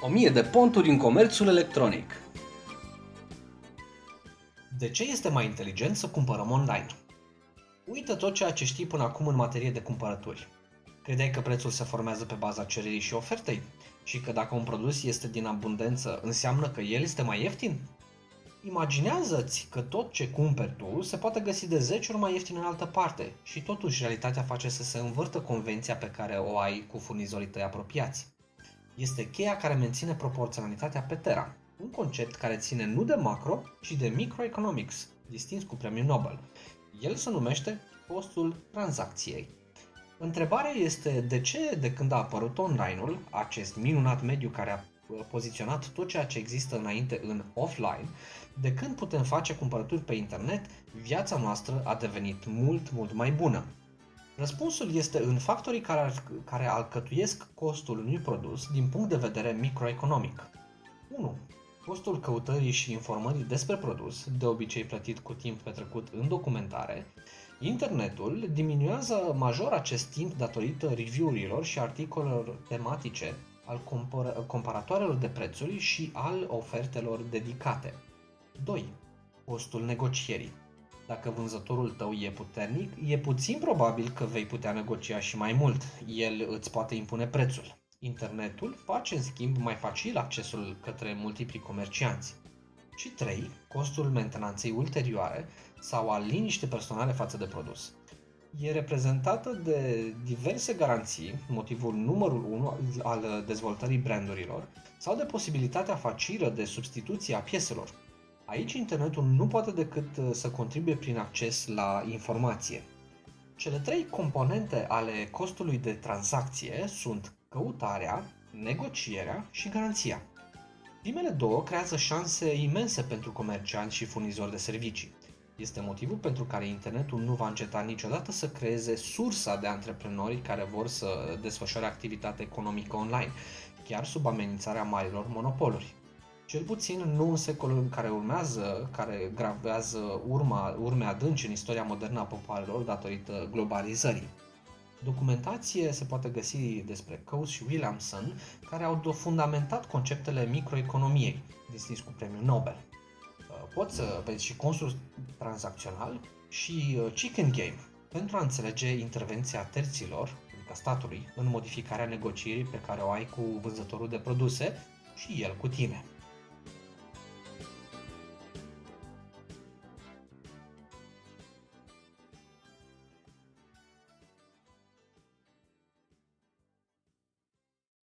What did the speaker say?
1000 de ponturi în comerțul electronic. De ce este mai inteligent să cumpărăm online? Uită tot ceea ce știi până acum în materie de cumpărături. Credeai că prețul se formează pe baza cererii și ofertei? Și că dacă un produs este din abundență, înseamnă că el este mai ieftin? Imaginează-ți că tot ce cumperi tu se poate găsi de 10 ori mai ieftin în altă parte și totuși realitatea face să se învârtă convenția pe care o ai cu furnizorii tăi apropiați. Este cheia care menține proporționalitatea pe Terra, un concept care ține nu de macro, ci de microeconomics, distins cu premiul Nobel. El se numește costul tranzacției. Întrebarea este de ce, de când a apărut online-ul, acest minunat mediu care a poziționat tot ceea ce există înainte în offline, de când putem face cumpărături pe internet, viața noastră a devenit mult, mult mai bună. Răspunsul este în factorii care, care alcătuiesc costul unui produs din punct de vedere microeconomic. 1. Costul căutării și informării despre produs, de obicei plătit cu timp petrecut în documentare, Internetul diminuează major acest timp datorită review-urilor și articolelor tematice, al compar- comparatoarelor de prețuri și al ofertelor dedicate. 2. Costul negocierii. Dacă vânzătorul tău e puternic, e puțin probabil că vei putea negocia și mai mult. El îți poate impune prețul. Internetul face în schimb mai facil accesul către multipli comercianți. Și 3. Costul mentenanței ulterioare sau al liniște personale față de produs. E reprezentată de diverse garanții, motivul numărul 1 al dezvoltării brandurilor, sau de posibilitatea facilă de substituție a pieselor. Aici internetul nu poate decât uh, să contribuie prin acces la informație. Cele trei componente ale costului de tranzacție sunt căutarea, negocierea și garanția. Primele două creează șanse imense pentru comercianți și furnizori de servicii. Este motivul pentru care internetul nu va înceta niciodată să creeze sursa de antreprenori care vor să desfășoare activitate economică online, chiar sub amenințarea marilor monopoluri. Cel puțin nu în secolul în care urmează, care gravează urma, urme adânci în istoria modernă a popoarelor datorită globalizării. Documentație se poate găsi despre Coase și Williamson, care au fundamentat conceptele microeconomiei, distins cu premiul Nobel. Uh, poți să vezi și consul tranzacțional și uh, chicken game, pentru a înțelege intervenția terților, adică statului, în modificarea negocierii pe care o ai cu vânzătorul de produse și el cu tine.